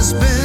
has been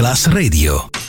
Masterclass Radio.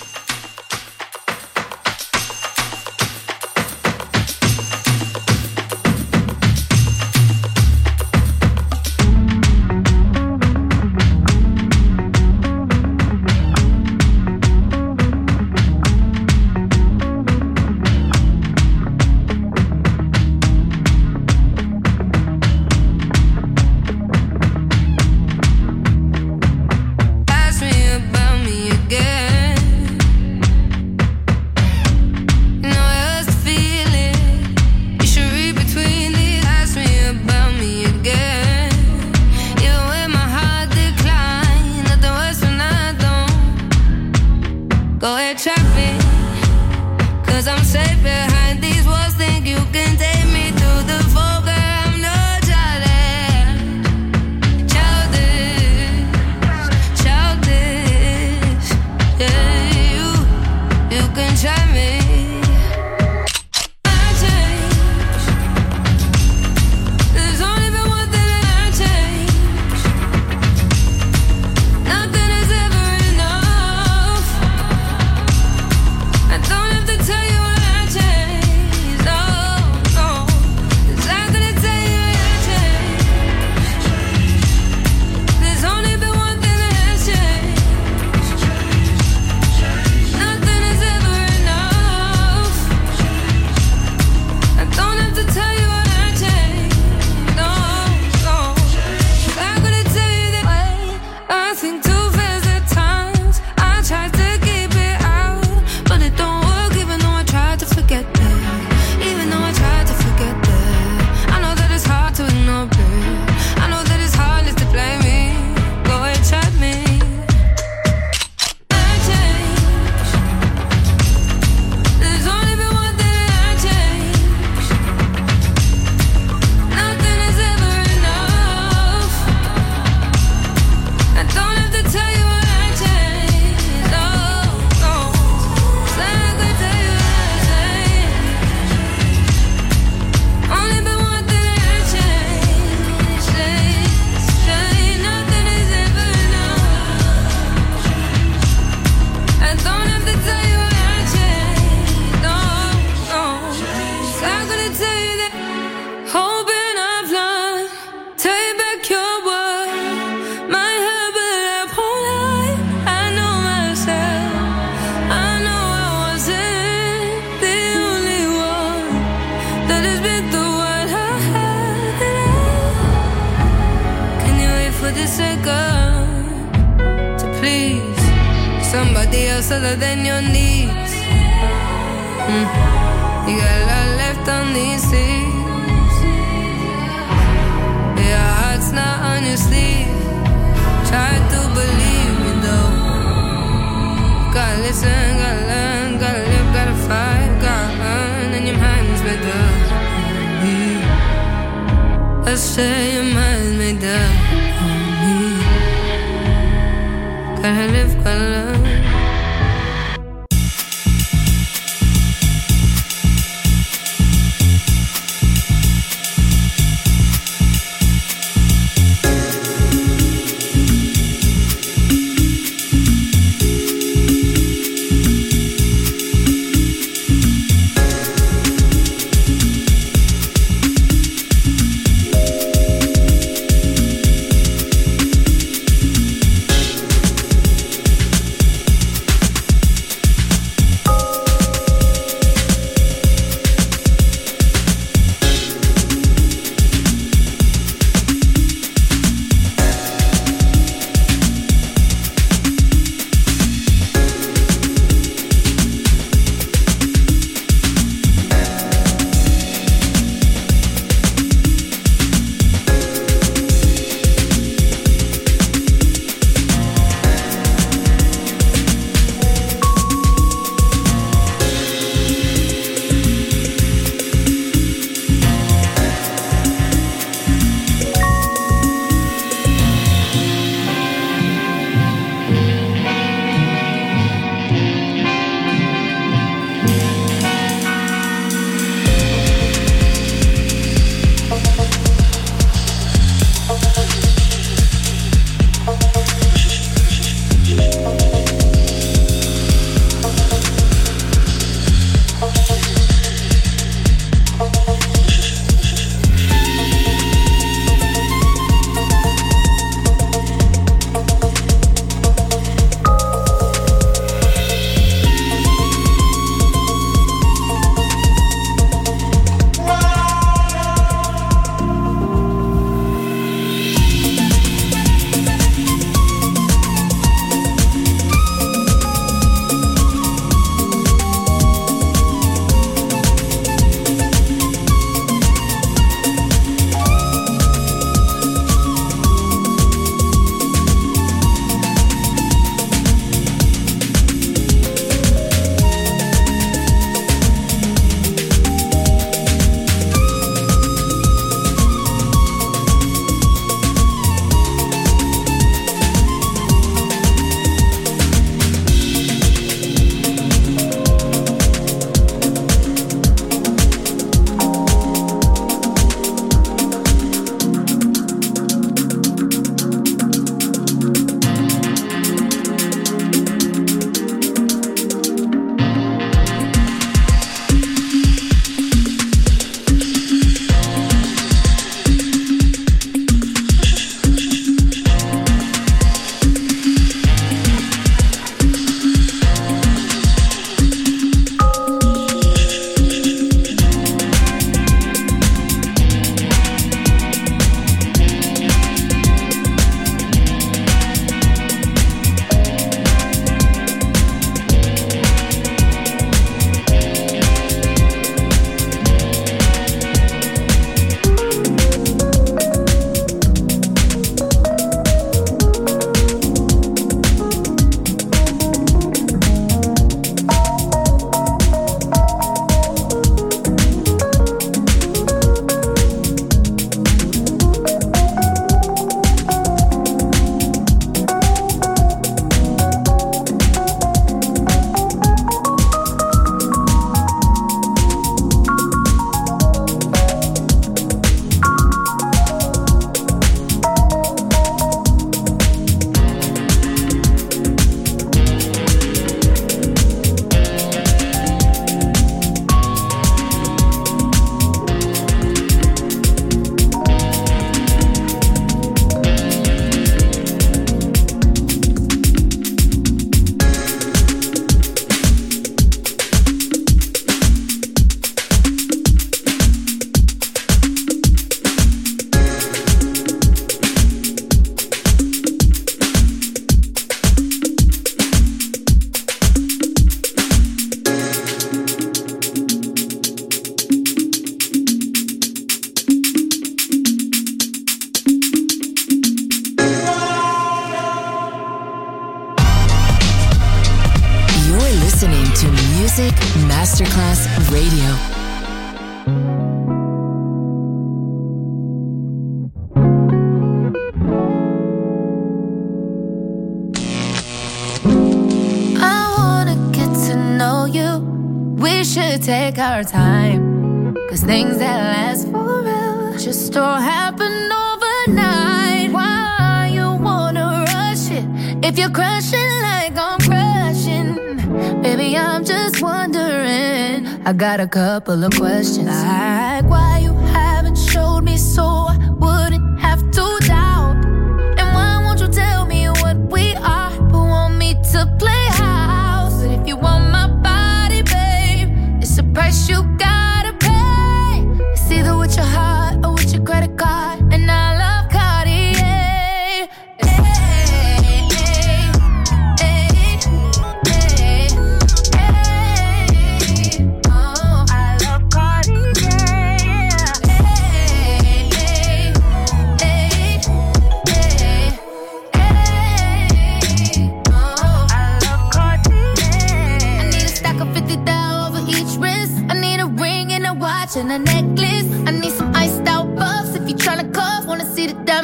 got a couple of questions. Like, why you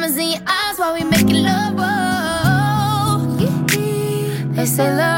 diamonds in your eyes while we making love. They say love.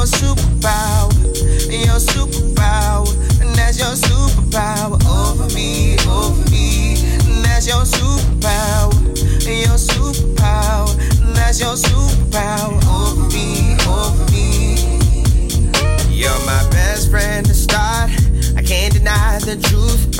Your superpower, your superpower,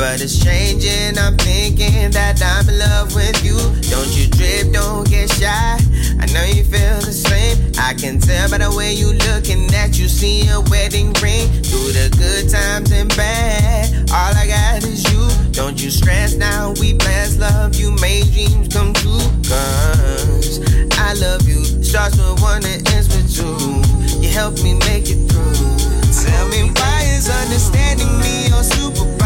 but it's changing. I'm thinking that I'm in love with you. Don't you drip, don't get shy. I know you feel the same. I can tell by the way you looking that you see a wedding ring through the good times and bad. All I got is you. Don't you stress now. We bless love. You made dreams come true. Cause I love you. Starts with one and ends with two. You help me make it through. Tell me why is understanding me your superpower?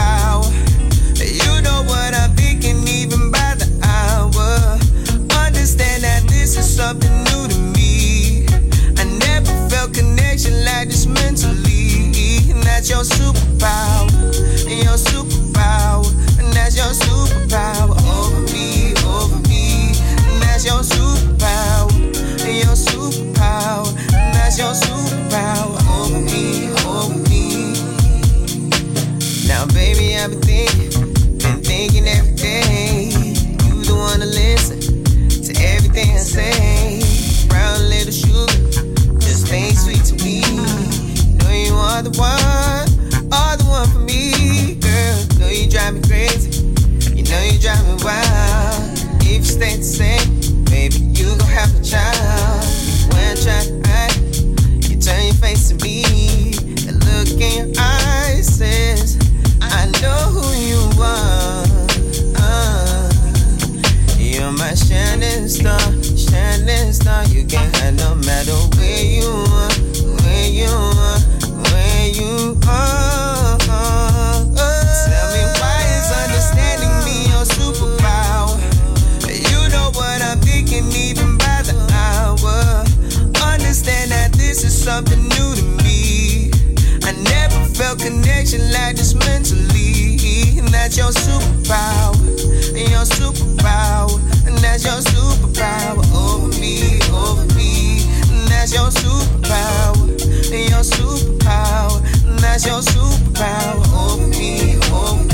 Something new to me. I never felt connection like this mentally. And that's your superpower. And your superpower. And that's your superpower over me, over me. And that's your superpower. And your superpower. And that's your superpower over me, over me. Now, baby, I've been thinking, been thinking every day. You the one to listen say. Brown little sugar, just sweet to me. Know you are the one, are the one for me, girl. Know you drive me crazy, you know you drive me wild. If you stay the same, baby, you gon' have a child. When I try to hide, you turn your face to me. Star, shining star. You can have no matter where you are, where you are, where you are. Tell me why is understanding me your superpower? You know what I'm thinking even by the hour. Understand that this is something new to me. I never felt connection like this mentally. That's your superpower. Your superpower. That's your superpower over me, over me. That's your superpower. Your superpower. That's your superpower over me, over me.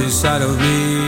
inside of me.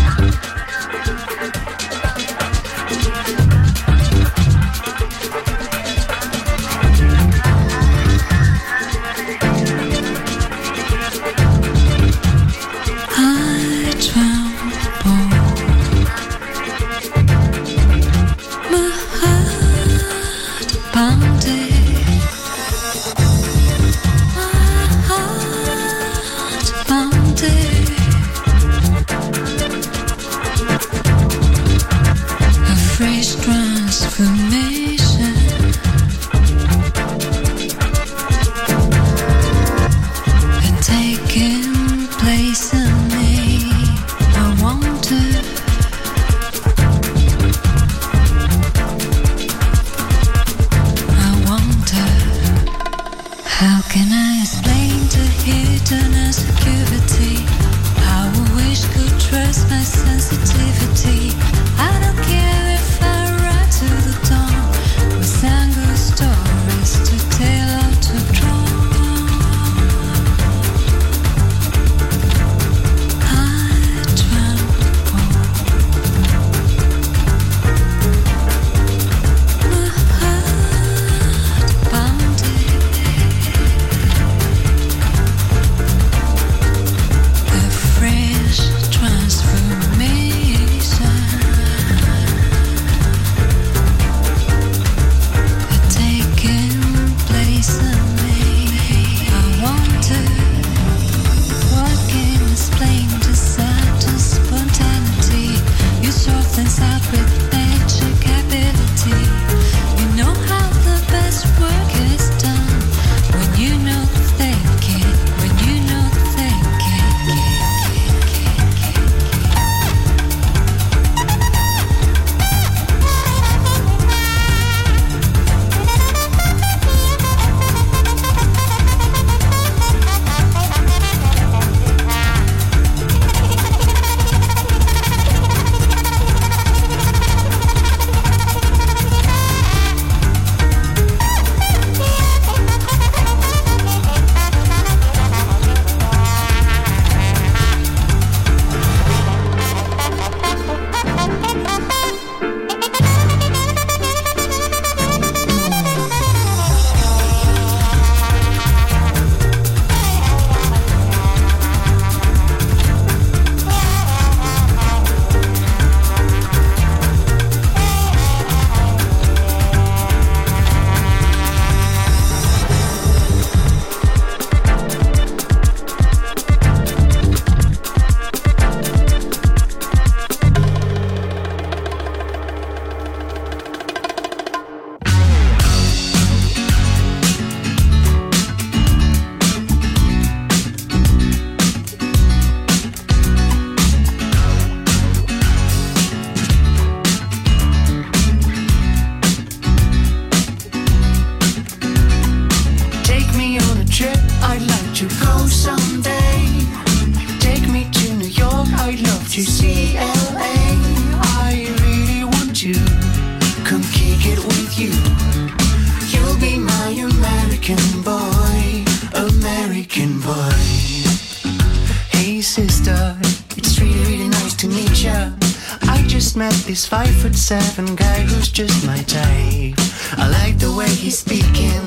This five foot seven guy who's just my type. I like the way he's speaking,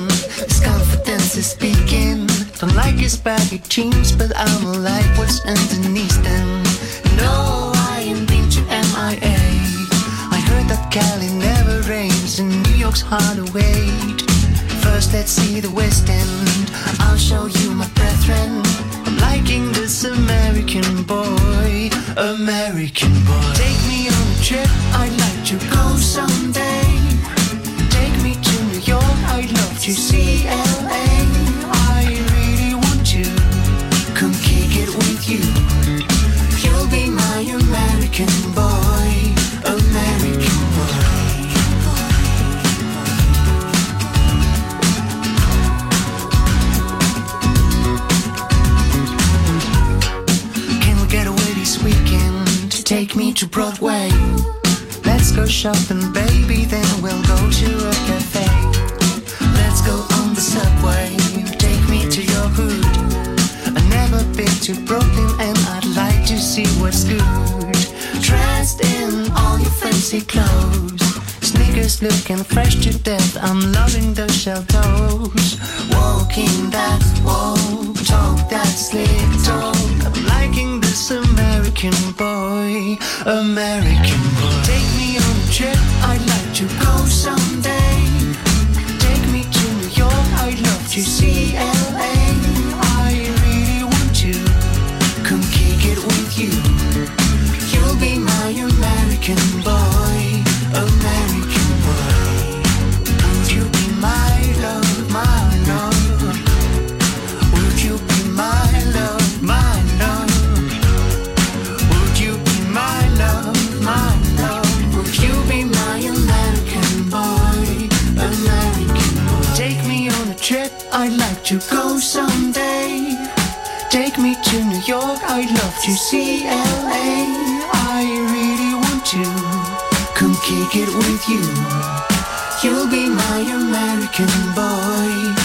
his confidence is speaking. Don't like his baggy jeans, but I'ma like what's underneath them. No, I ain't been to MIA. I heard that Cali never rains and New York's hard to wait. First, let's see the West End. I'll show you my brethren. Liking this American boy, American boy. Take me on a trip, I'd like to go someday. Take me to New York, I'd love to see LA. I really want to come kick it with you. You'll be my American boy, to Broadway? Let's go shopping, baby, then we'll go to a cafe. Let's go on the subway, take me to your hood. I've never been to Brooklyn and I'd like to see what's good. Dressed in all your fancy clothes, sneakers looking fresh to death. I'm loving those shell toes. Walking that walk, talk that slick talk. American boy, American boy. Take me on a trip, I'd like to go someday. To go someday. Take me to New York, I'd love to see LA. I really want to come kick it with you. You'll be my American boy,